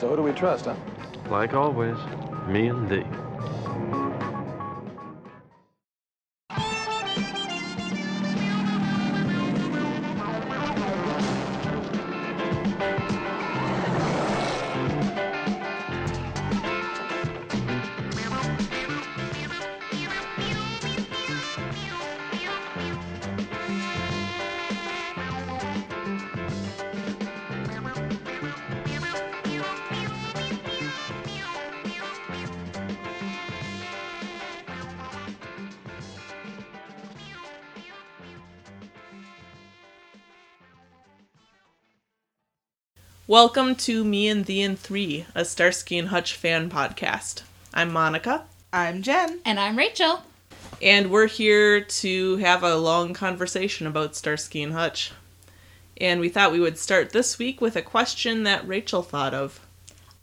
So who do we trust, huh? Like always, me and thee. Welcome to Me and Thee and Three, a Starsky and Hutch fan podcast. I'm Monica, I'm Jen. And I'm Rachel. and we're here to have a long conversation about Starsky and Hutch. And we thought we would start this week with a question that Rachel thought of.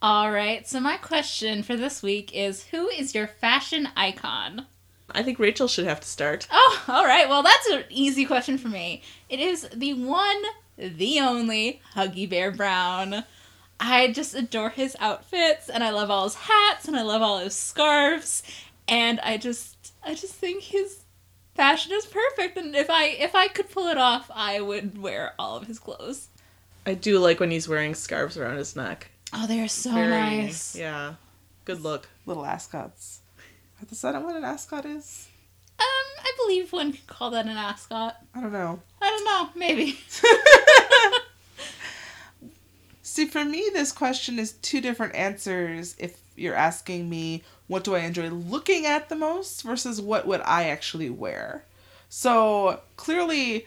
All right, so my question for this week is Who is your fashion icon? I think Rachel should have to start. Oh, all right, well, that's an easy question for me. It is the one, the only Huggy Bear Brown. I just adore his outfits, and I love all his hats, and I love all his scarves, and I just, I just think his fashion is perfect. And if I, if I could pull it off, I would wear all of his clothes. I do like when he's wearing scarves around his neck. Oh, they're so Very- nice. Yeah. Good look. Little ascots. Have decided what an ascot is? Um, I believe one could call that an ascot. I don't know. I don't know, maybe. See, for me, this question is two different answers if you're asking me what do I enjoy looking at the most versus what would I actually wear. So clearly,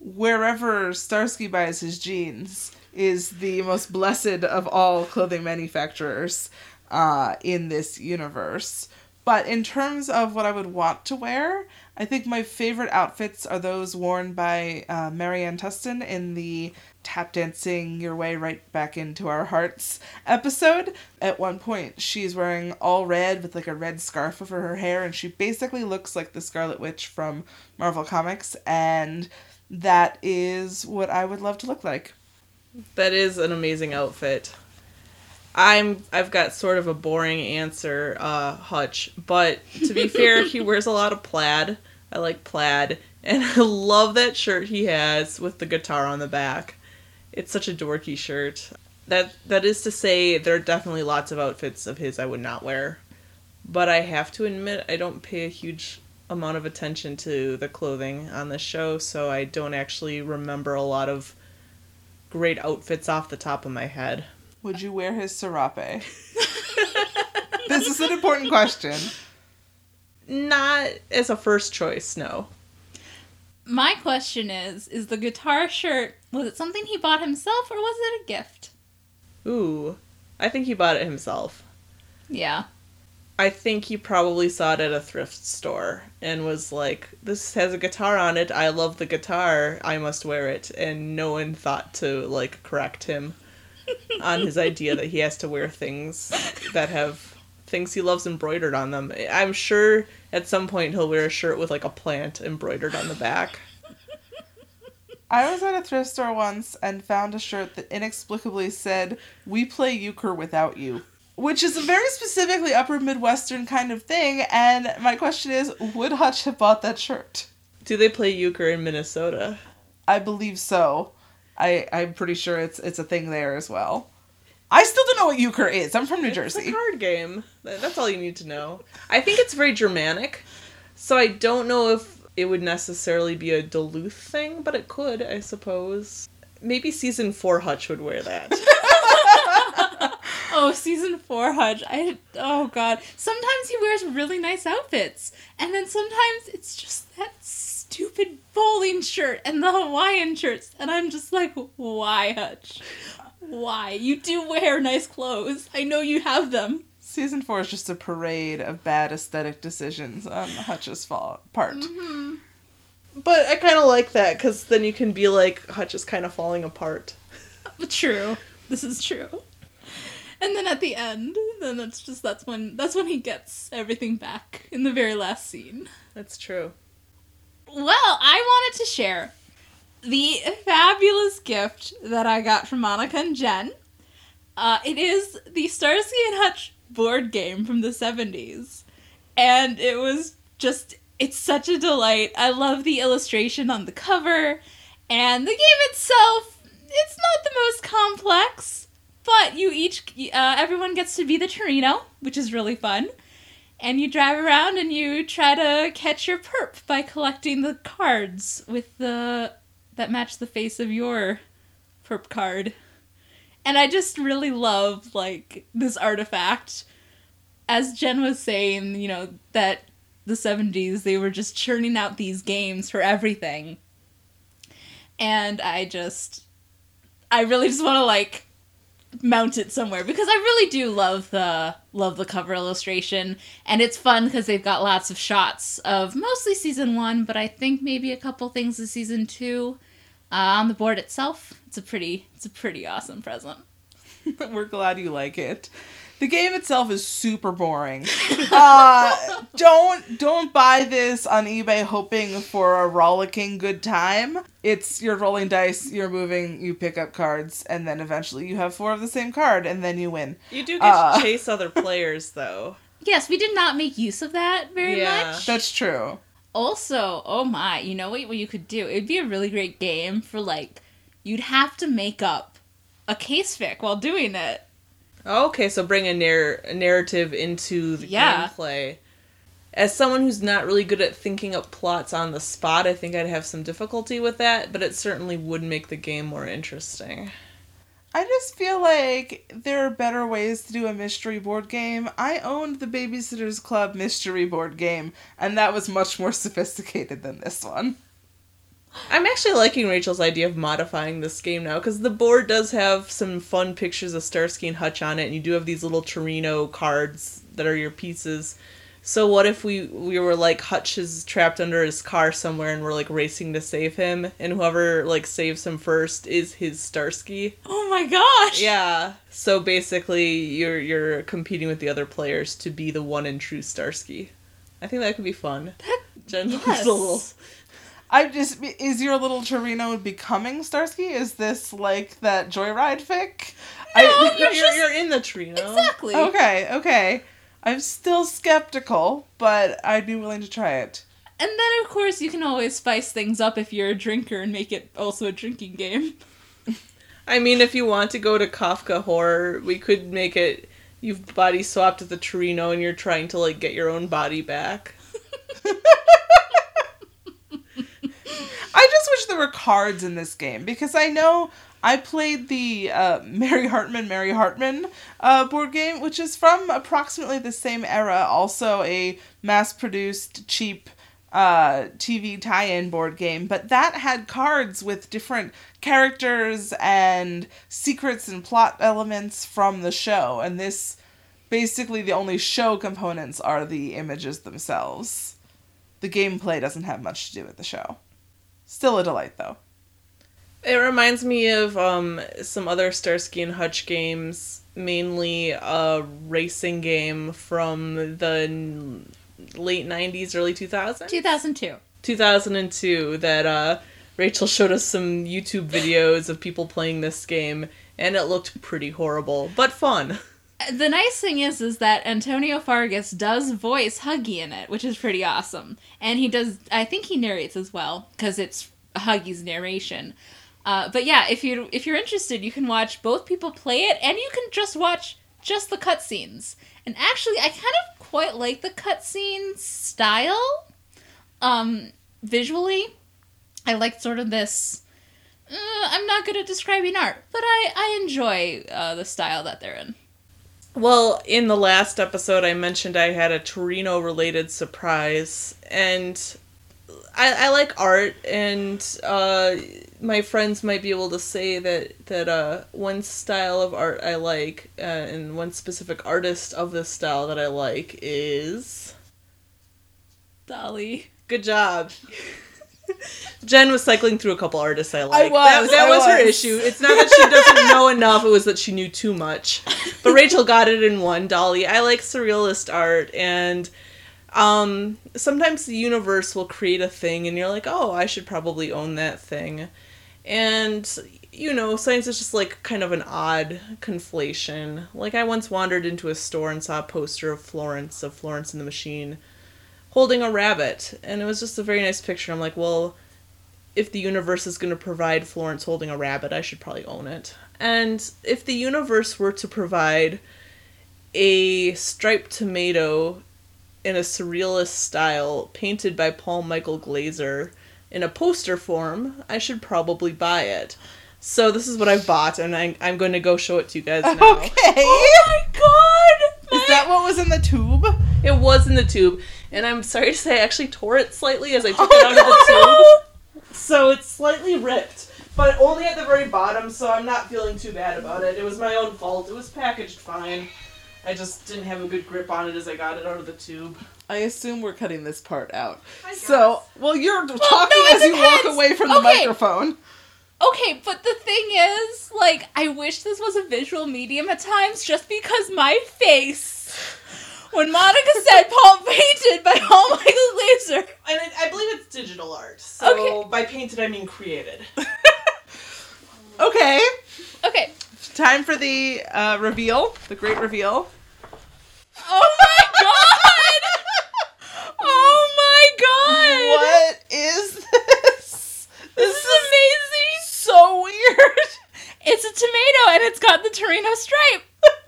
wherever Starsky buys his jeans is the most blessed of all clothing manufacturers uh, in this universe. But in terms of what I would want to wear, I think my favorite outfits are those worn by uh, Marianne Tustin in the tap dancing your way right back into our hearts episode. At one point, she's wearing all red with like a red scarf over her hair, and she basically looks like the Scarlet Witch from Marvel Comics, and that is what I would love to look like. That is an amazing outfit. I'm I've got sort of a boring answer, uh, Hutch, but to be fair, he wears a lot of plaid. I like plaid, and I love that shirt he has with the guitar on the back. It's such a dorky shirt. That that is to say, there are definitely lots of outfits of his I would not wear, but I have to admit I don't pay a huge amount of attention to the clothing on the show, so I don't actually remember a lot of great outfits off the top of my head. Would you wear his serape? this is an important question. Not as a first choice, no. My question is Is the guitar shirt, was it something he bought himself or was it a gift? Ooh, I think he bought it himself. Yeah. I think he probably saw it at a thrift store and was like, "This has a guitar on it. I love the guitar. I must wear it." And no one thought to like correct him on his idea that he has to wear things that have things he loves embroidered on them. I'm sure at some point he'll wear a shirt with like a plant embroidered on the back. I was at a thrift store once and found a shirt that inexplicably said, We play euchre without you. Which is a very specifically upper Midwestern kind of thing, and my question is, would Hutch have bought that shirt? Do they play euchre in Minnesota? I believe so. I, I'm pretty sure it's it's a thing there as well. I still don't know what euchre is. I'm from New It's Jersey. a card game. That's all you need to know. I think it's very Germanic, so I don't know if it would necessarily be a Duluth thing, but it could, I suppose. Maybe season four Hutch would wear that. Oh, season four Hutch. I oh god. Sometimes he wears really nice outfits, and then sometimes it's just that stupid bowling shirt and the Hawaiian shirts, and I'm just like, why Hutch? Why? You do wear nice clothes. I know you have them. Season four is just a parade of bad aesthetic decisions on Hutch's fault part. Mm-hmm. but I kind of like that because then you can be like, Hutch is kind of falling apart. True. This is true. And then at the end, then that's just that's when that's when he gets everything back in the very last scene. That's true. Well, I wanted to share the fabulous gift that I got from Monica and Jen. Uh, it is the Starsky and Hutch board game from the 70s. And it was just, it's such a delight. I love the illustration on the cover. And the game itself, it's not the most complex, but you each, uh, everyone gets to be the Torino, which is really fun. And you drive around and you try to catch your perp by collecting the cards with the that match the face of your perp card. And I just really love like this artifact. As Jen was saying, you know, that the 70s they were just churning out these games for everything. And I just I really just want to like mount it somewhere because I really do love the love the cover illustration and it's fun because they've got lots of shots of mostly season 1 but I think maybe a couple things of season 2 uh, on the board itself. It's a pretty it's a pretty awesome present. We're glad you like it. The game itself is super boring. Uh, don't don't buy this on eBay hoping for a rollicking good time. It's you're rolling dice, you're moving, you pick up cards, and then eventually you have four of the same card, and then you win. You do get Uh. to chase other players though. Yes, we did not make use of that very Yeah. much. That's true. Also, oh my, you know what, what you could do? It'd be a really great game for like, you'd have to make up a case fic while doing it. Okay, so bring a, narr- a narrative into the Yeah. gameplay. As someone who's not really good at thinking up plots on the spot, I think I'd have some difficulty with that, but it certainly would make the game more interesting. I just feel like there are better ways to do a mystery board game. I owned the Babysitters Club mystery board game, and that was much more sophisticated than this one. I'm actually liking Rachel's idea of modifying this game now because the board does have some fun pictures of Starsky and Hutch on it, and you do have these little Torino cards that are your pieces. So what if we we were like Hutch is trapped under his car somewhere, and we're like racing to save him, and whoever like saves him first is his Starsky. Oh my gosh! Yeah. So basically, you're you're competing with the other players to be the one and true Starsky. I think that could be fun. That, Jen yes. little. I just is your little Torino becoming Starsky? Is this like that Joyride fic? No, I, You're, just- you're in the tree now. Exactly. okay, okay. I'm still skeptical, but I'd be willing to try it. And then, of course, you can always spice things up if you're a drinker and make it also a drinking game. I mean, if you want to go to Kafka horror, we could make it. You've body swapped at the Torino, and you're trying to like get your own body back. I just wish there were cards in this game because I know I played the uh, Mary Hartman, Mary Hartman uh, board game, which is from approximately the same era. Also, a mass produced, cheap uh, TV tie in board game, but that had cards with different characters and secrets and plot elements from the show. And this basically the only show components are the images themselves. The gameplay doesn't have much to do with the show. Still a delight, though. It reminds me of um, some other Starsky and Hutch games, mainly a racing game from the n- late '90s, early 2000s. 2002. 2002 that uh, Rachel showed us some YouTube videos of people playing this game, and it looked pretty horrible, but fun. The nice thing is, is that Antonio Fargas does voice Huggy in it, which is pretty awesome. And he does, I think he narrates as well, because it's Huggy's narration. Uh, but yeah, if you if you're interested, you can watch both people play it, and you can just watch just the cutscenes. And actually, I kind of quite like the cutscene style. Um, visually, I like sort of this. Uh, I'm not good at describing art, but I I enjoy uh, the style that they're in. Well, in the last episode, I mentioned I had a Torino related surprise, and I, I like art, and uh, my friends might be able to say that that uh, one style of art I like, uh, and one specific artist of this style that I like is. Dali. Good job. Jen was cycling through a couple artists I like. was, That, that I was, her issue. It's not that she doesn't know enough, it was that she knew too much. But Rachel got it in one. Dali, I like surrealist art and um sometimes the universe will create a thing and you're like, "Oh, I should probably own that thing." And you know, science is just like kind of an odd conflation. Like I once wandered into a store and saw a poster of Florence of Florence and the Machine holding a rabbit, and it was just a very nice picture. I'm like, well, if the universe is going to provide Florence holding a rabbit, I should probably own it. And if the universe were to provide a striped tomato in a surrealist style painted by Paul Michael Glaser in a poster form, I should probably buy it. So this is what I've bought, and I, I'm going to go show it to you guys now. Okay. Oh my god! Is that what was in the tube? It was in the tube, and I'm sorry to say I actually tore it slightly as I took Oh, it out of the tube. So it's slightly ripped, but only at the very bottom, so I'm not feeling too bad about it. It was my own fault. It was packaged fine. I just didn't have a good grip on it as I got it out of the tube. I assume we're cutting this part out. I So, well, you're talking it as you walk away from the Okay. microphone. Okay, but the thing is, like, I wish this was a visual medium at times just because my face, when Monica said Paul painted by Paul Michael Glaser, And it, I believe it's digital art. So Okay. by painted, I mean created. Okay, okay, time for the uh, reveal, the great reveal. Oh my god! Oh my god! What is this? This is amazing! so weird. It's a tomato and it's got the Torino stripe.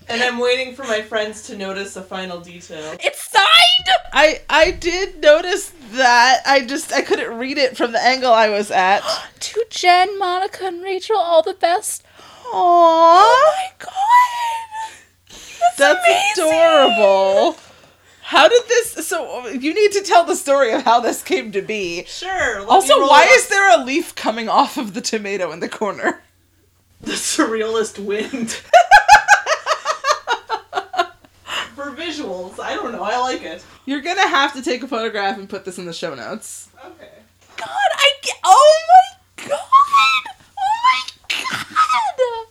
And I'm waiting for my friends to notice a final detail. It's signed! I I did notice that. I just I couldn't read it from the angle I was at. To Jen, Monica, and Rachel, all the best. Aww, Oh my god! That's amazing! adorable. How did this? So you need to tell the story of how this came to be. Sure. Also, why is there a leaf coming off of the tomato in the corner? the surrealist wind? For visuals, I don't know. I like it. You're gonna have to take a photograph and put this in the show notes. Okay. God, I get. Oh my god! Oh my god!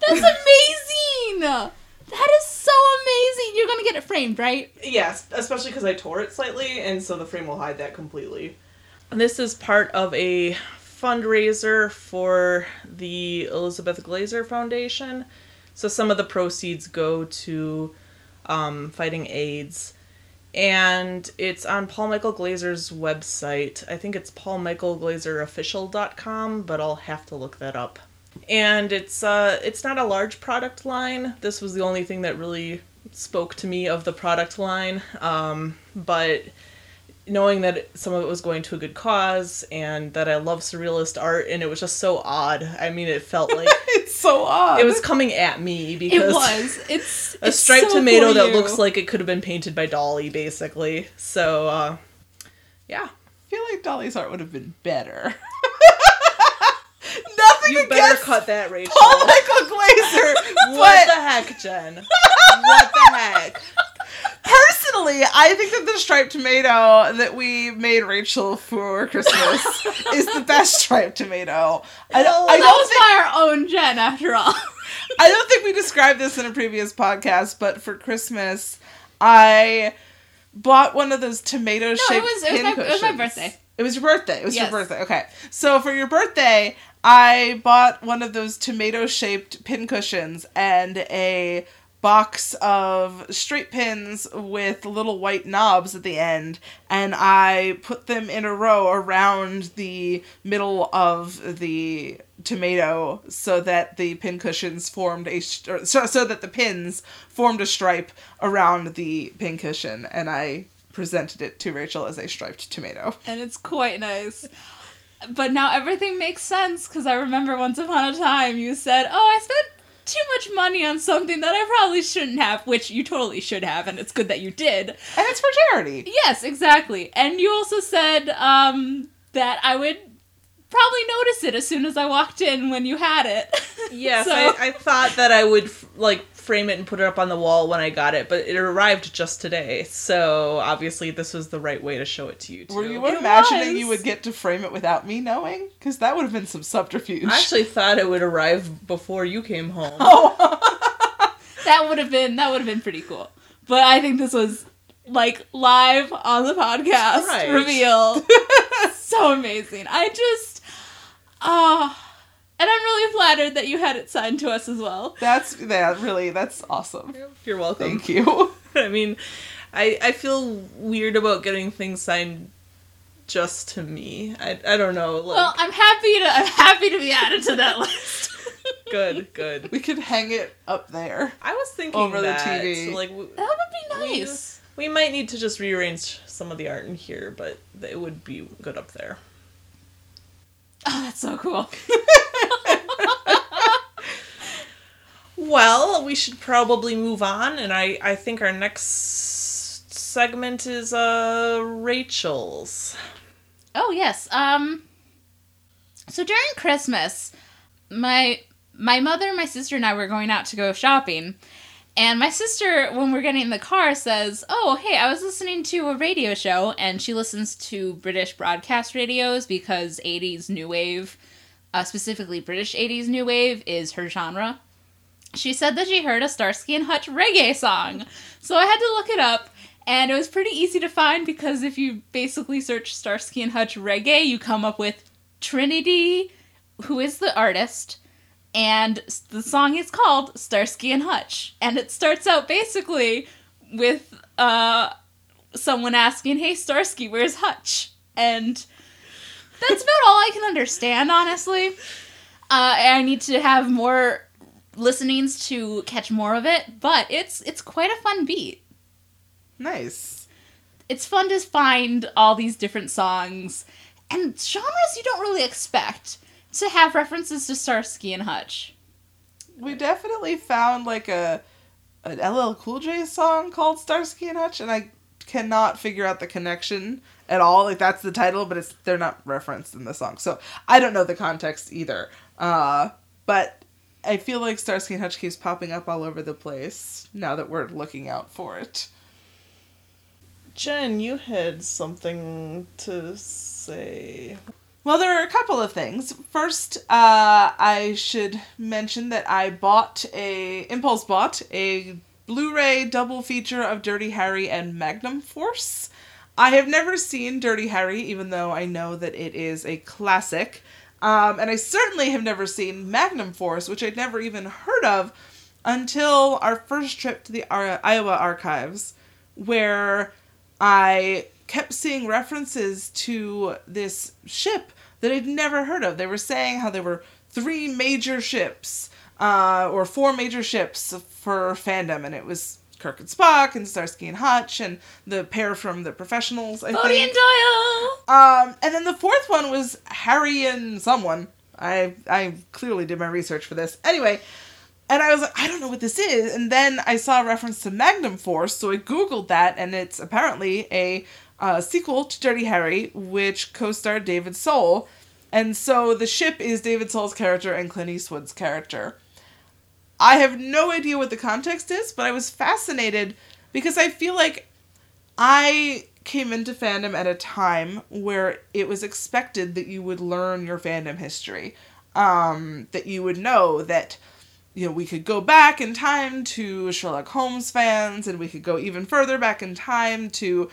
That's amazing! That is so amazing! Gonna get it framed, right? Yes, especially because I tore it slightly, and so the frame will hide that completely. This is part of a fundraiser for the Elizabeth Glaser Foundation. So some of the proceeds go to um, fighting AIDS. And it's on Paul Michael Glaser's website. I think it's paulmichaelglaserofficial.com, but I'll have to look that up. And it's uh it's not a large product line. This was the only thing that really spoke to me of the product line. Um, but knowing that some of it was going to a good cause and that I love surrealist art and it was just so odd. I mean, it felt like It's so odd. it was coming at me because It was. It's a it's striped so tomato that looks like it could have been painted by Dali, basically. So, uh, yeah. I feel like Dali's art would have been better. Nothing You better against cut that, Rachel. Paul Michael Glaser. what the heck, Jen? What the heck? personally, I think that the striped tomato that we made Rachel for Christmas is the best striped tomato. I don't, oh, I don't was think by our own Jen, after all. I don't think we described this in a previous podcast, but for Christmas, I bought one of those tomato shaped No, it was- it was my- it was my birthday. It was your birthday. It was Yes. your birthday. Okay. So for your birthday, I bought one of those tomato shaped pin cushions and a box of straight pins with little white knobs at the end and I put them in a row around the middle of the tomato so that the pin cushions formed a so, so that the pins formed a stripe around the pin cushion and I presented it to Rachel as a striped tomato. and it's quite nice. But now everything makes sense because I remember once upon a time you said, "Oh, I spent too much money on something that I probably shouldn't have," which you totally should have, and it's good that you did. And it's for charity. Yes, exactly. And you also said um, that I would probably notice it as soon as I walked in when you had it. Yes, So- I, I thought that I would f- like frame it and put it up on the wall when I got it, but it arrived just today. So obviously, this was the right way to show it to you. Too. Were you It imagining was. you would get to frame it without me knowing? Because that would have been some subterfuge. I actually thought it would arrive before you came home. oh. that would have been that would have been pretty cool. But I think this was like live on the podcast Right. reveal. so amazing. I just ah And I'm really flattered that you had it signed to us as well. That's that really that's awesome. You're welcome. Thank you. I mean, I I feel weird about getting things signed just to me. I I don't know. Like, Well, I'm happy to I'm happy to be added to that list. good, good. We could hang it up there. I was thinking Over the TV. Like w- That would be nice. we might need to just rearrange some of the art in here, but it would be good up there. Oh, that's so cool. Well, we should probably move on, and I I think our next segment is uh Rachel's. Oh yes. Um so during Christmas, my my mother, my sister and I were going out to go shopping. And my sister, when we're getting in the car, says, Oh, hey, I was listening to a radio show, and she listens to British broadcast radios because 80s New Wave, uh, specifically British 80s New Wave, is her genre. She said that she heard a Starsky and Hutch reggae song. So I had to look it up, and it was pretty easy to find because if you basically search Starsky and Hutch reggae, you come up with Trinity, who is the artist, and the song is called Starsky and Hutch. And it starts out basically with uh, someone asking, Hey Starsky, where's Hutch? And that's about all I can understand, honestly. Uh, I need to have more listenings to catch more of it, but it's it's quite a fun beat Nice. it's fun to find all these different songs and genres you don't really expect to have references to Starsky and Hutch. We definitely found like a an LL Cool J song called Starsky and Hutch, and I cannot figure out the connection at all. Like that's the title, but it's they're not referenced in the song, so I don't know the context either. Uh, but I feel like Starsky and Hutch keeps popping up all over the place now that we're looking out for it. Jen, you had something to say. Well, there are a couple of things. First, uh, I should mention that I bought a impulse bought a Blu-ray double feature of Dirty Harry and Magnum Force. I have never seen Dirty Harry, even though I know that it is a classic. Um, and I certainly have never seen Magnum Force, which I'd never even heard of until our first trip to the Ar- Iowa archives, where I kept seeing references to this ship that I'd never heard of. They were saying how there were three major ships, uh, or four major ships for fandom, and it was Kirk and Spock and Starsky and Hutch and the pair from the professionals. I Bodie think. and Doyle! Um, and then the fourth one was Harry and someone. I I clearly did my research for this. Anyway, and I was like, I don't know what this is. And then I saw a reference to Magnum Force, so I googled that, and it's apparently a uh, sequel to Dirty Harry, which co-starred David Soul. And so the ship is David Soul's character and Clint Eastwood's character. I have no idea what the context is, but I was fascinated because I feel like I came into fandom at a time where it was expected that you would learn your fandom history. Um, that you would know that, you know, we could go back in time to Sherlock Holmes fans, and we could go even further back in time to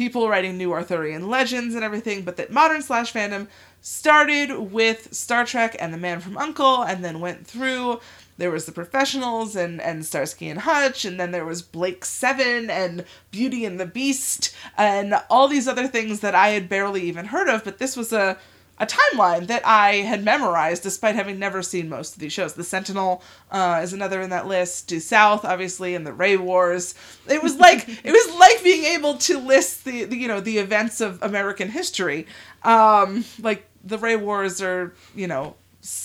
people writing new Arthurian legends and everything, but that modern slash fandom started with Star Trek and The Man from Uncle, and then went through. There was the professionals and, and Starsky and Hutch, and then there was Blake Seven and Beauty and the Beast, and all these other things that I had barely even heard of. But this was a a timeline that I had memorized despite having never seen most of these shows. The Sentinel uh, is another in that list. Due South, obviously, and the Ray Wars. It was like it was like being able to list the, the you know the events of American history. Um, like the Ray Wars are you know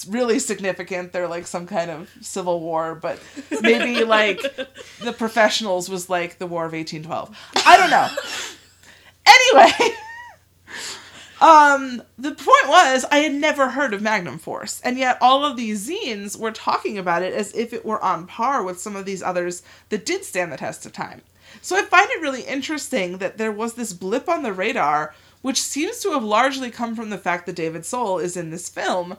really significant. They're like some kind of civil war, but maybe like the professionals was like the War of eighteen twelve. I don't know. Anyway. Um, the point was, I had never heard of Magnum Force, and yet all of these zines were talking about it as if it were on par with some of these others that did stand the test of time. So I find it really interesting that there was this blip on the radar, which seems to have largely come from the fact that David Soul is in this film.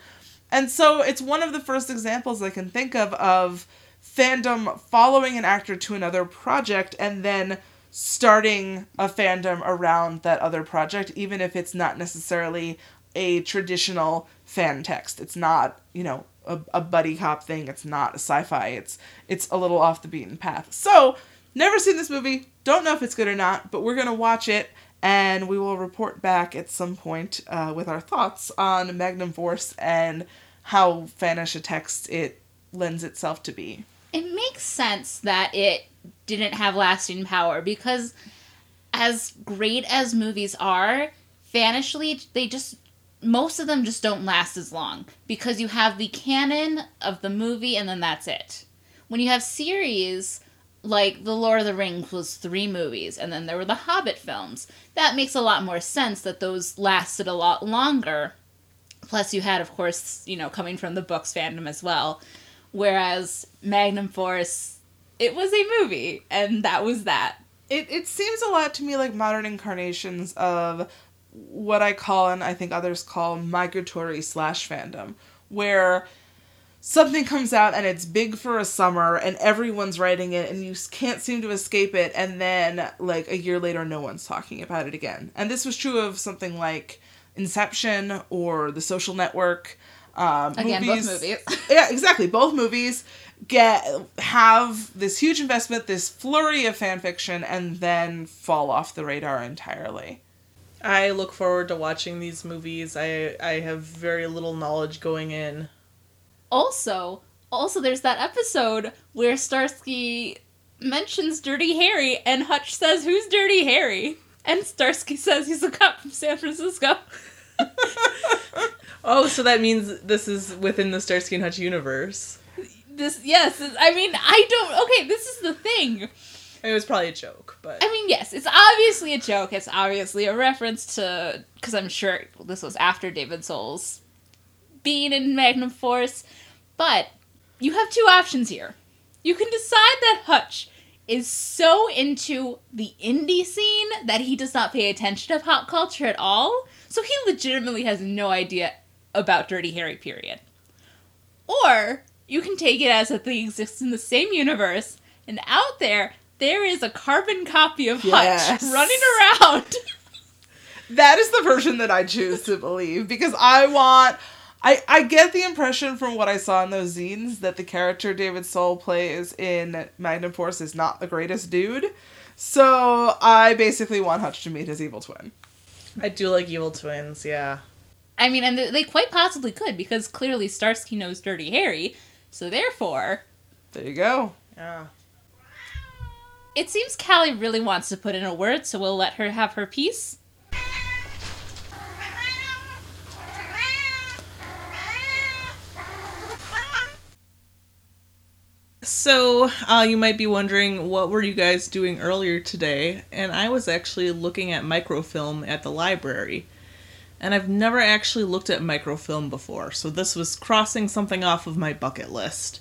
And so it's one of the first examples I can think of of fandom following an actor to another project and then starting a fandom around that other project, even if it's not necessarily a traditional fan text. It's not, you know, a, a buddy cop thing. It's not a sci-fi. It's it's a little off the beaten path. So, never seen this movie. Don't know if it's good or not, but we're gonna watch it and we will report back at some point uh, with our thoughts on Magnum Force and how fannish a text it lends itself to be. It makes sense that it didn't have lasting power because, as great as movies are, fannishly, they just most of them just don't last as long because you have the canon of the movie and then that's it. When you have series like The Lord of the Rings was three movies and then there were the Hobbit films, that makes a lot more sense that those lasted a lot longer. Plus, you had, of course, you know, coming from the books fandom as well. Whereas Magnum Force, it was a movie and that was that. It, it seems a lot to me like modern incarnations of what I call and I think others call migratory slash fandom, where something comes out and it's big for a summer and everyone's writing it and you can't seem to escape it and then like a year later no one's talking about it again. And this was true of something like Inception or The Social Network. Um, Again, both movies. yeah, exactly. Both movies get have this huge investment, this flurry of fan fiction, and then fall off the radar entirely. I look forward to watching these movies. I I have very little knowledge going in. Also, also there's that episode where Starsky mentions Dirty Harry and Hutch says, "Who's Dirty Harry?" And Starsky says he's a cop from San Francisco. Oh, so that means this is within the Starsky and Hutch universe. This yes, I mean, I don't Okay, this is the thing. It was probably a joke, but I mean, yes, it's obviously a joke. It's obviously a reference to because I'm sure this was after David Souls being in Magnum Force, but you have two options here. You can decide that Hutch is so into the indie scene that he does not pay attention to pop culture at all, so he legitimately has no idea about Dirty Harry. Period. Or you can take it as that they exist in the same universe, and out there there is a carbon copy of Yes. Hutch running around. That is the version that I choose to believe because I want. I, I get the impression from what I saw in those zines that the character David Soul plays in Magnum Force is not the greatest dude. So I basically want Hutch to meet his evil twin. I do like Evil Twins. Yeah. I mean, and they- they quite possibly could because clearly Starsky knows Dirty Harry, so therefore, There you go. Yeah. it seems Callie really wants to put in a word, so we'll let her have her piece. So, uh, you might be wondering, what were you guys doing earlier today? And I was actually looking at microfilm at the library. And I've never actually looked at microfilm before, so this was crossing something off of my bucket list.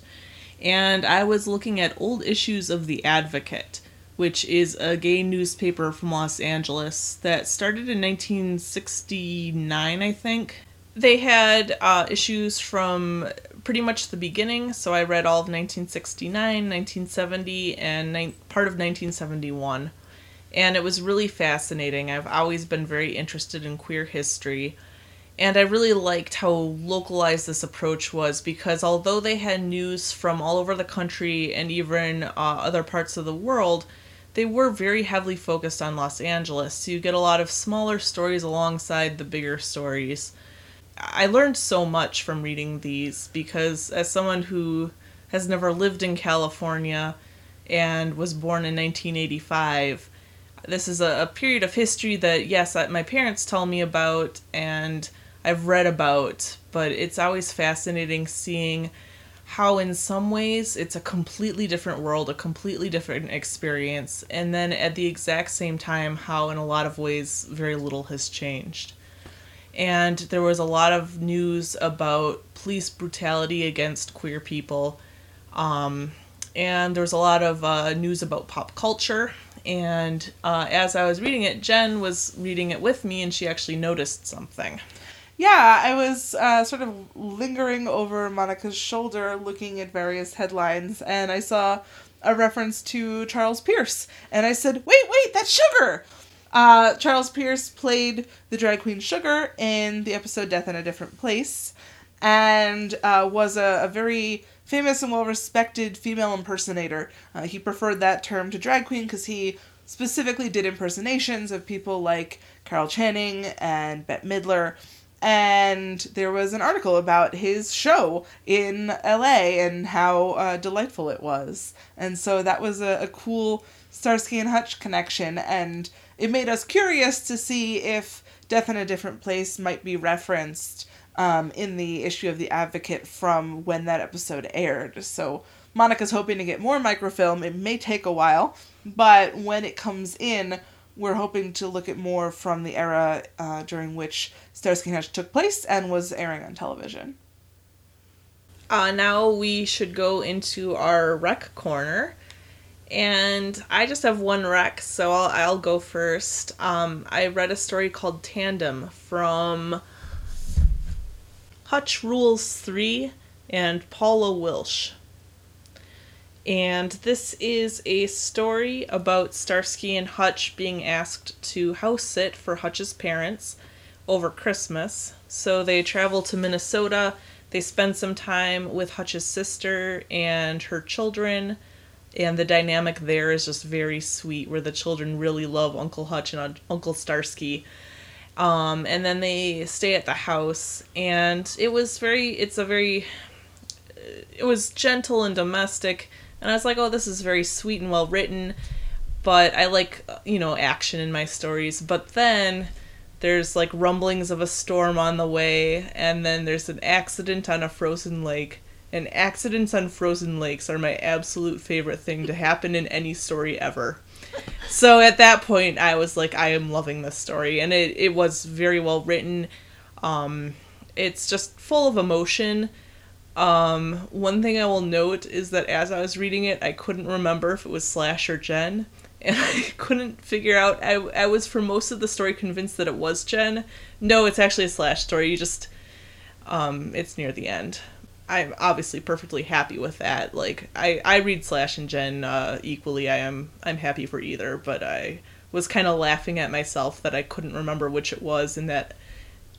And I was looking at old issues of The Advocate, which is a gay newspaper from Los Angeles that started in 1969, I think. They had uh, issues from pretty much the beginning, so I read all of 1969, 1970, and ni- part of 1971. And it was really fascinating. I've always been very interested in queer history. And I really liked how localized this approach was because although they had news from all over the country and even uh, other parts of the world, they were very heavily focused on Los Angeles. So you get a lot of smaller stories alongside the bigger stories. I learned so much from reading these because, as someone who has never lived in California and was born in 1985, this is a, a period of history that, yes, I, my parents tell me about and I've read about, but it's always fascinating seeing how, in some ways, it's a completely different world, a completely different experience, and then at the exact same time, how, in a lot of ways, very little has changed and there was a lot of news about police brutality against queer people. Um, and there was a lot of uh, news about pop culture. And uh, as I was reading it, Jen was reading it with me, and she actually noticed something. Yeah, I was uh, sort of lingering over Monica's shoulder looking at various headlines, and I saw a reference to Charles Pierce. And I said, wait, wait, that's sugar! Uh, Charles Pierce played the drag queen Sugar in the episode Death in a Different Place and uh, was a, a very famous and well respected female impersonator. Uh, he preferred that term to drag queen because he specifically did impersonations of people like Carol Channing and Bette Midler. And there was an article about his show in LA and how uh, delightful it was. And so that was a, a cool Starsky and Hutch connection. And it made us curious to see if Death in a Different Place might be referenced um, in the issue of The Advocate from when that episode aired. So Monica's hoping to get more microfilm. It may take a while, but when it comes in, we're hoping to look at more from the era uh, during which Starsky and Hutch took place and was airing on television. Uh, now we should go into our rec corner. And I just have one rec, so I'll, I'll go first. Um, I read a story called Tandem from Hutch Rules 3 and Paula Wilsh. And this is a story about Starsky and Hutch being asked to house sit for Hutch's parents over Christmas. So they travel to Minnesota. They spend some time with Hutch's sister and her children. And the dynamic there is just very sweet, where the children really love Uncle Hutch and Uncle Starsky. Um, and then they stay at the house, and it was very, it's a very, it was gentle and domestic and I was like, oh, this is very sweet and well written, but I like, you know, action in my stories. But then there's like rumblings of a storm on the way, and then there's an accident on a frozen lake. And accidents on frozen lakes are my absolute favorite thing to happen in any story ever. So at that point, I was like, I am loving this story, and it, it was very well written. Um, it's just full of emotion um, one thing I will note is that as I was reading it, I couldn't remember if it was Slash or gen, and I couldn't figure out. I, I was for most of the story convinced that it was gen. No, it's actually a Slash story. You just, um, it's near the end. I'm obviously perfectly happy with that. Like I, I read Slash and gen uh, equally. I am I'm happy for either, but I was kind of laughing at myself that I couldn't remember which it was, and that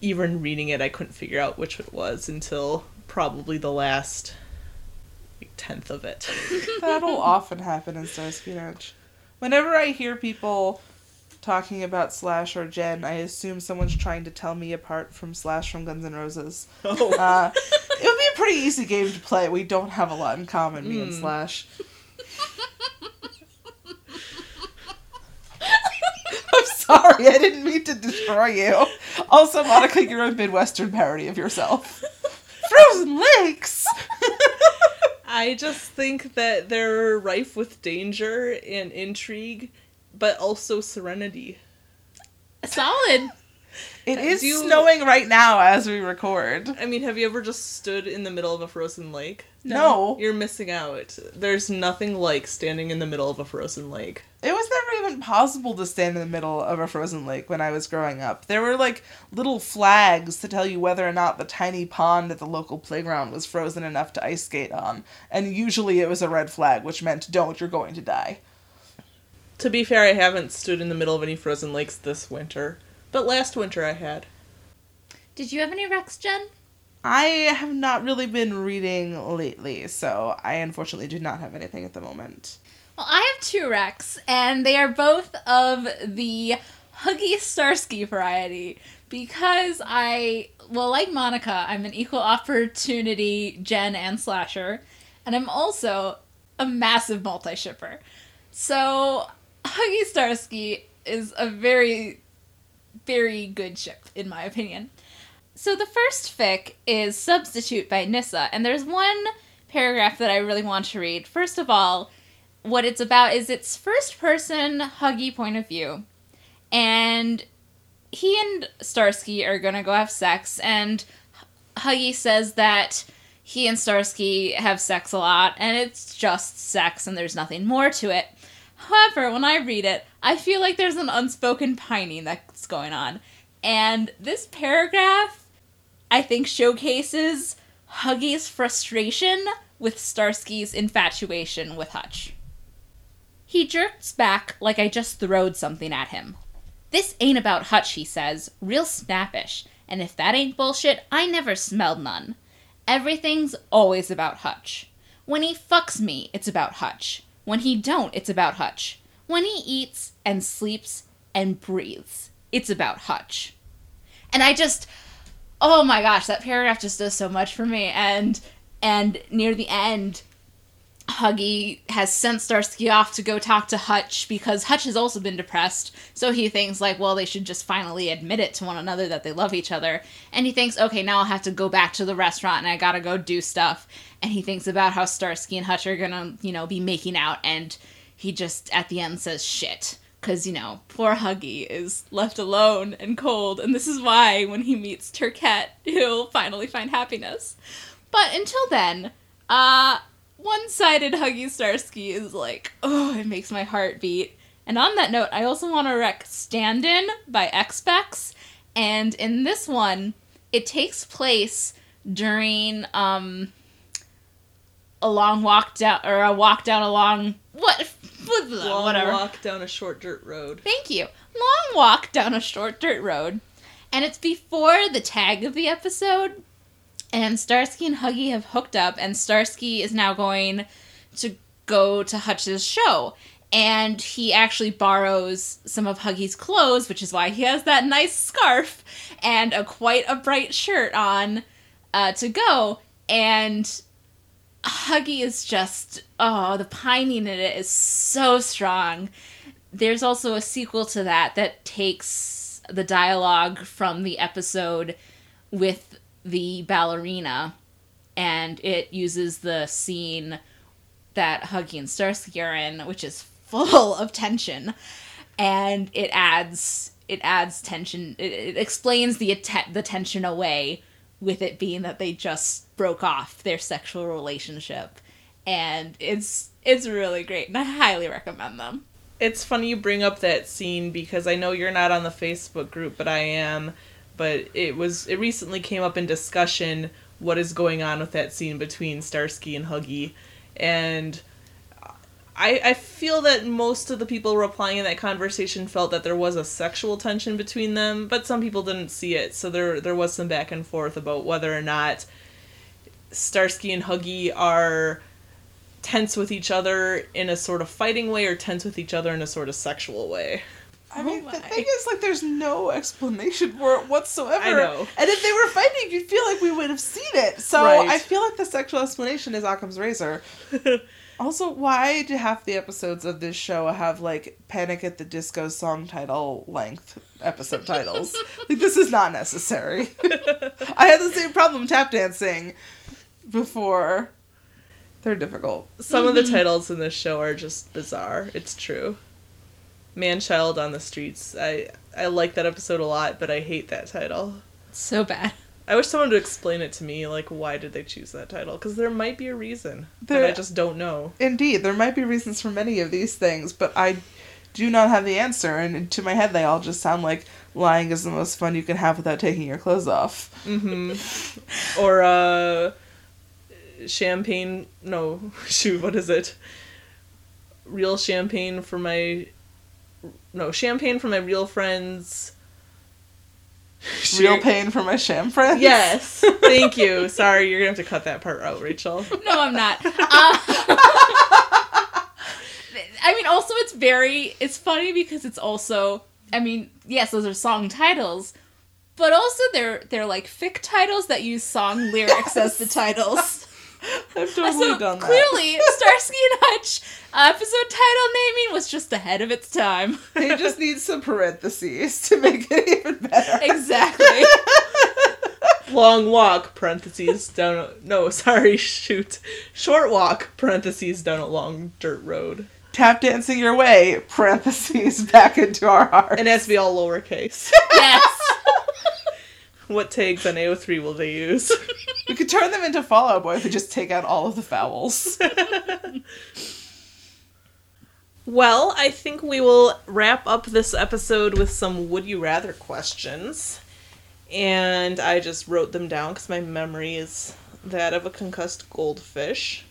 even reading it, I couldn't figure out which it was until probably the last like, tenth of it. That'll often happen in Starsky and Hutch. Whenever I hear people talking about Slash or gen, I assume someone's trying to tell me apart from Slash from Guns N' Roses. Oh. Uh, it would be a pretty easy game to play. We don't have a lot in common, me and Mm. Slash. I'm sorry, I didn't mean to destroy you. Also, Monica, you're a Midwestern parody of yourself. Frozen lakes! I just think that they're rife with danger and intrigue, but also serenity. Solid. It is you- snowing right now as we record. I mean, have you ever just stood in the middle of a frozen lake? No. You're missing out. There's nothing like standing in the middle of a frozen lake. It was never even possible to stand in the middle of a frozen lake when I was growing up. There were like little flags to tell you whether or not the tiny pond at the local playground was frozen enough to ice skate on. And usually it was a red flag, which meant don't, you're going to die. To be fair, I haven't stood in the middle of any frozen lakes this winter, but last winter I had. Did you have any recs, Jen? I have not really been reading lately, so I unfortunately do not have anything at the moment. Well, I have two recs, and they are both of the Huggy Starsky variety because I, well, like Monica, I'm an equal opportunity gen and Slasher, and I'm also a massive multi shipper. So, Huggy Starsky is a very, very good ship, in my opinion. So, the first fic is Substitute by Nissa, and there's one paragraph that I really want to read. First of all, what it's about is its first person Huggy point of view. And he and Starsky are gonna go have sex, and Huggy says that he and Starsky have sex a lot, and it's just sex, and there's nothing more to it. However, when I read it, I feel like there's an unspoken pining that's going on. And this paragraph, I think, showcases Huggy's frustration with Starsky's infatuation with Hutch. He jerks back like I just throwed something at him. This ain't about Hutch, he says, real snappish. And if that ain't bullshit, I never smelled none. Everything's always about Hutch. When he fucks me, it's about Hutch. When he don't, it's about Hutch. When he eats and sleeps and breathes, it's about Hutch. And I just oh my gosh, that paragraph just does so much for me. And and near the end, Huggy has sent Starsky off to go talk to Hutch because Hutch has also been depressed. So he thinks like, well, they should just finally admit it to one another that they love each other. And he thinks, okay, now I'll have to go back to the restaurant and I gotta go do stuff. And he thinks about how Starsky and Hutch are gonna, you know, be making out. And he just at the end says shit because you know poor huggy is left alone and cold and this is why when he meets Turquette, he'll finally find happiness but until then uh one-sided huggy starsky is like oh it makes my heart beat and on that note i also want to rec stand-in by xpex and in this one it takes place during um a long walk down or a walk down a long what Long whatever walk down a short dirt road. Thank you. Long walk down a short dirt road. And it's before the tag of the episode. And Starsky and Huggy have hooked up, and Starsky is now going to go to Hutch's show. And he actually borrows some of Huggy's clothes, which is why he has that nice scarf and a quite a bright shirt on uh, to go. And Huggy is just oh, the pining in it is so strong. There's also a sequel to that that takes the dialogue from the episode with the ballerina and it uses the scene that Huggy and Starsky are in, which is full of tension, and it adds it adds tension. It, it explains the atte- the tension away with it being that they just broke off their sexual relationship and it's it's really great and i highly recommend them It's funny you bring up that scene because I know you're not on the Facebook group, but I am. But it was it recently came up in discussion what is going on with that scene between Starsky and Huggy, and I I feel that most of the people replying in that conversation felt that there was a sexual tension between them, but some people didn't see it. So there there was some back and forth about whether or not Starsky and Huggy are tense with each other in a sort of fighting way or tense with each other in a sort of sexual way. I oh mean, Oh the thing is, like, there's no explanation for it whatsoever. I know. And if they were fighting, you'd feel like we would have seen it. So Right. I feel like the sexual explanation is Occam's razor. also, why do half the episodes of this show have like Panic at the Disco song title length episode titles? like, this is not necessary. I had the same problem tap dancing before. They're difficult. Some of the mm-hmm. titles in this show are just bizarre. It's true. Man Child on the Streets. I I like that episode a lot, but I hate that title. so bad I wish someone would explain it to me, like why did they choose that title? Because there might be a reason that I just don't know. Indeed, there might be reasons for many of these things, but I do not have the answer, and to my head, they all just sound like lying is the most fun you can have without taking your clothes off. Mm-hmm. or uh, champagne. No, shoot. What is it? Real champagne for my. No, champagne for my real friends. Real pain for my sham friends. Yes. Thank you. Sorry, you're gonna have to cut that part out, Rachel. no i'm not Uh, i mean also it's very it's funny because it's also i mean yes those are song titles but also they're they're like fic titles that use song lyrics as the titles I've totally so done that. clearly starsky and hutch episode title naming was just ahead of its time They just need some parentheses to make it even better. exactly Long walk, parentheses, down a, no, sorry, shoot. Short walk, parentheses, down a long dirt road. Tap dancing your way, parentheses, back into our hearts. And it has to be all lowercase. yes what tags on AO3 will they use? we could turn them into Fall Out Boy if we just take out all of the vowels. Well, I think we will wrap up this episode with some would you rather questions. And I just wrote them down because my memory is that of a concussed goldfish.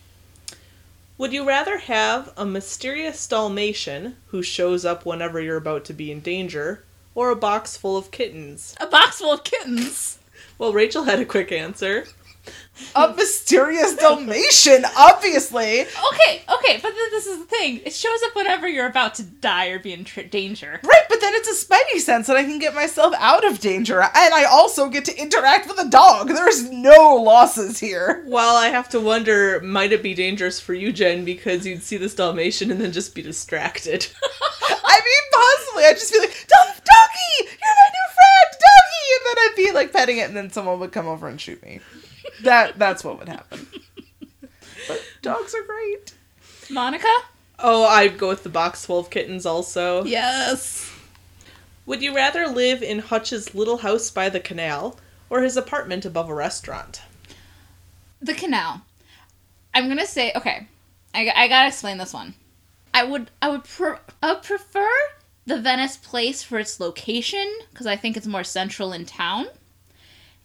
Would you rather have a mysterious Dalmatian who shows up whenever you're about to be in danger, or a box full of kittens? A box full of kittens. Well, Rachel had a quick answer. A mysterious Dalmatian, obviously. Okay, okay, but then this is the thing. It shows up whenever you're about to die or be in tr- danger. Right, but then it's a spidey sense that I can get myself out of danger, and I also get to interact with a dog. There's no losses here. Well, I have to wonder, might it be dangerous for you, Jen, because you'd see this Dalmatian and then just be distracted? I mean, possibly. I'd just be like, "Dog- doggy, you're my new friend, doggy, and then I'd be like petting it, and then someone would come over and shoot me. That that's what would happen. But dogs are great. Monica? oh, I'd go with the box full of kittens also. Yes. Would you rather live in Hutch's little house by the canal or his apartment above a restaurant? The canal. I'm gonna say okay. I, I gotta explain this one. I would I would pre- I would prefer the Venice place for its location because I think it's more central in town,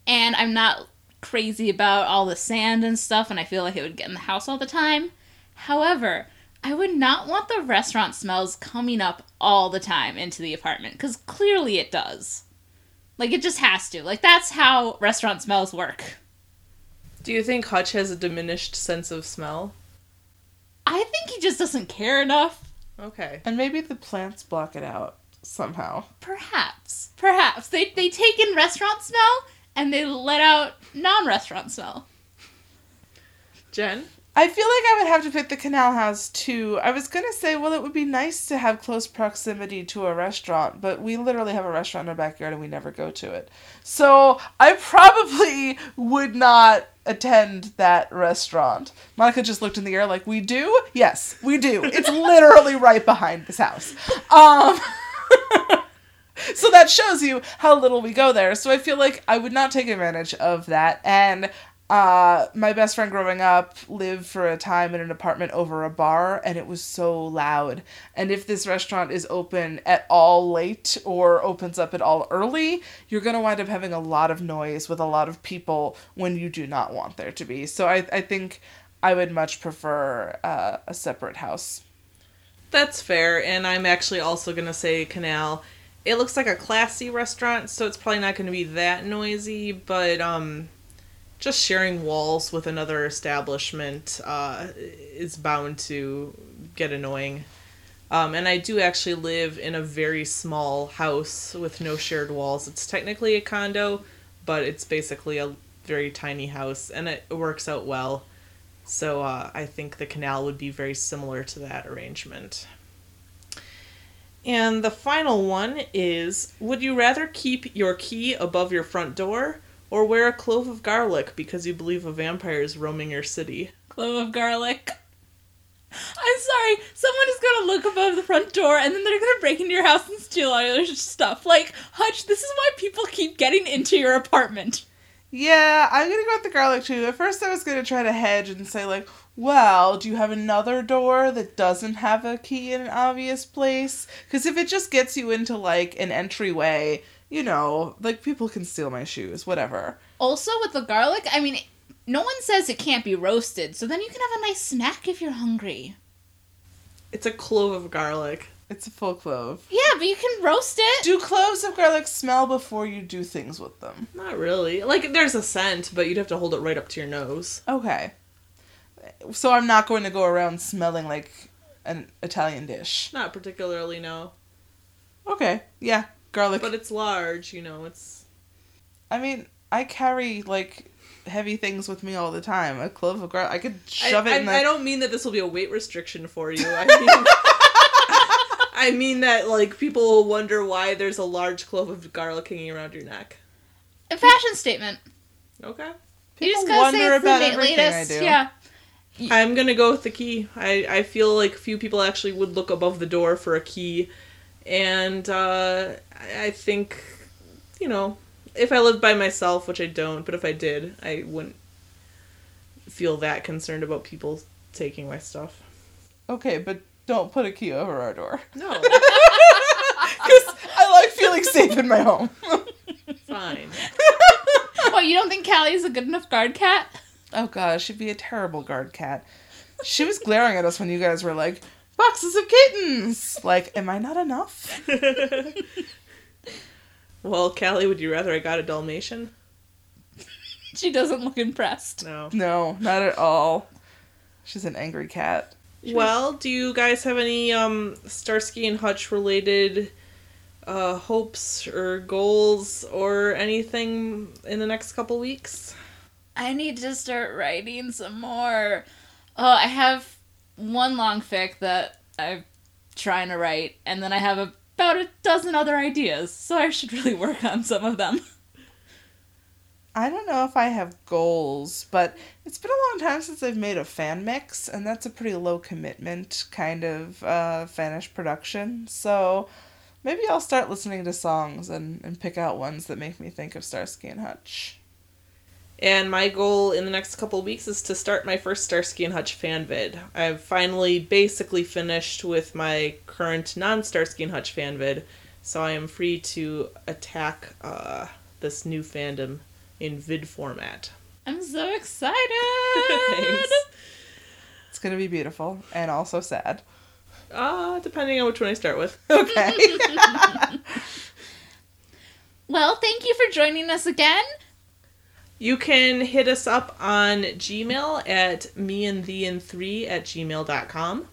and I'm not crazy about all the sand and stuff, and I feel like it would get in the house all the time. However, I would not want the restaurant smells coming up all the time into the apartment because clearly it does. Like it just has to. Like that's how restaurant smells work. Do you think Hutch has a diminished sense of smell? I think he just doesn't care enough. Okay. And maybe the plants block it out somehow. Perhaps. Perhaps. They they take in restaurant smell and they let out non restaurant smell. Jen? I feel like I would have to pick the canal house too. I was gonna say, well, it would be nice to have close proximity to a restaurant, but we literally have a restaurant in our backyard and we never go to it. So I probably would not attend that restaurant. Monica just looked in the air like, we do? Yes, we do. It's literally right behind this house. Um So that shows you how little we go there. So I feel like I would not take advantage of that. And uh, my best friend growing up lived for a time in an apartment over a bar, and it was so loud. And if this restaurant is open at all late or opens up at all early, you're going to wind up having a lot of noise with a lot of people when you do not want there to be. So I, I think I would much prefer uh, a separate house. That's fair, and I'm actually also gonna say Canal. It looks like a classy restaurant, so it's probably not gonna be that noisy, but um just sharing walls with another establishment uh, is bound to get annoying. Um, and I do actually live in a very small house with no shared walls. It's technically a condo, but it's basically a very tiny house, and it works out well. So uh, I think the canal would be very similar to that arrangement. And the final one is Would you rather keep your key above your front door or wear a clove of garlic because you believe a vampire is roaming your city? Clove of garlic. I'm sorry, someone is gonna look above the front door and then they're gonna break into your house and steal all your stuff. Like, Hutch, this is why people keep getting into your apartment. Yeah, I'm gonna go with the garlic too. At first, I was gonna try to hedge and say like, "Well, do you have another door that doesn't have a key in an obvious place?" Because if it just gets you into like an entryway, you know, like people can steal my shoes, whatever. Also, with the garlic, I mean, no one says it can't be roasted, so then you can have a nice snack if you're hungry. It's a clove of garlic. It's a full clove. Yeah, but you can roast it. Do cloves of garlic smell before you do things with them? Not really. Like, there's a scent, but you'd have to hold it right up to your nose. Okay. So I'm not going to go around smelling like an Italian dish. Not particularly, no. Okay. Yeah, garlic. But it's large, you know, it's. I mean, I carry like heavy things with me all the time. A clove of garlic. I could shove I, it I, in the. I don't mean that this will be a weight restriction for you. I mean, I mean that, like, people will wonder why there's a large clove of garlic hanging around your neck. A fashion statement. Okay. you just People gotta say wonder it's about na- everything latest. I do. Yeah. I'm gonna go with the key. I, I feel like few people actually would look above the door for a key, and uh, I I think, you know, if I lived by myself, which I don't, but if I did, I wouldn't feel that concerned about people taking my stuff. Okay, but don't put a key over our door. No, Because I like feeling safe in my home. fine. well, you don't think Callie is a good enough guard cat? Oh gosh, she'd be a terrible guard cat. She was glaring at us when you guys were like, boxes of kittens! Like, am I not enough? Well, Callie, would you rather I got a Dalmatian? She doesn't look impressed. No. No, not at all. She's an angry cat. Well, do you guys have any um Starsky and Hutch related uh hopes or goals or anything in the next couple weeks? I need to start writing some more. Oh, I have one long fic that I'm trying to write, and then I have about a dozen other ideas, so I should really work on some of them. I don't know if I have goals, but it's been a long time since I've made a fan mix, and that's a pretty low commitment kind of uh, fannish production. So maybe I'll start listening to songs and, and pick out ones that make me think of Starsky and Hutch. And my goal in the next couple of weeks is to start my first Starsky and Hutch fan vid. I've finally basically finished with my current non Starsky and Hutch fan vid, so I am free to attack uh, this new fandom in vid format. I'm so excited! Thanks. It's going to be beautiful and also sad. Uh, depending on which one I start with. Okay. Well, thank you for joining us again. You can hit us up on Gmail at me and the and three at gmail.com.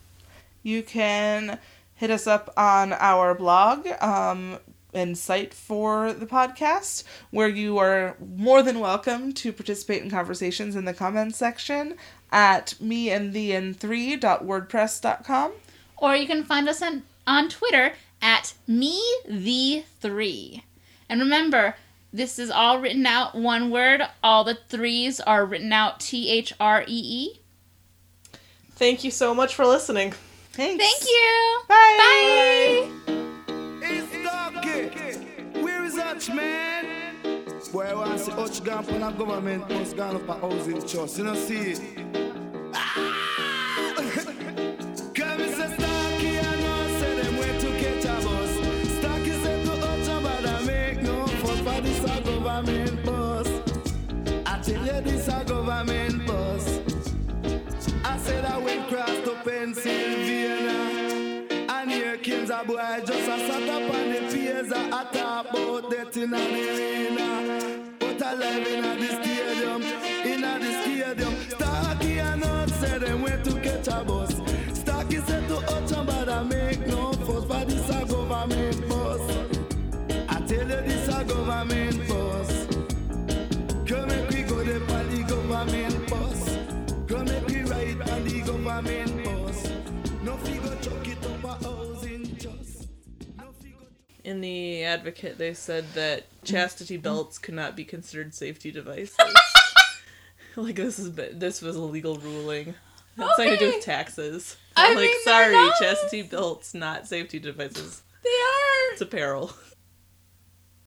you can hit us up on our blog um, and site for the podcast, where you are more than welcome to participate in conversations in the comments section at me and the and 3.wordpress.com. Or you can find us on, on Twitter at me the three. And remember, this is all written out one word. All the threes are written out T H R E E. Thank you so much for listening. Thanks. Thank you. Bye. Bye. It's Donkey. Eh? Where is Hutch, man? Boy, I want to see Hutch gone from a government post gone up a housing trust. You know, see it? Here a boy just a sat up on the piers a a talk about death in the arena. But I live in a the stadium, in a the stadium. Starkey and Hutch said them went to catch a bus. Starkey said to Hutch, but I make no fuss for this a government In the advocate, they said that chastity mm-hmm. belts could not be considered safety devices. like this is this was a legal ruling. It's something to do with taxes. I I'm like, mean, sorry, chastity belts, not safety devices. They are. It's apparel.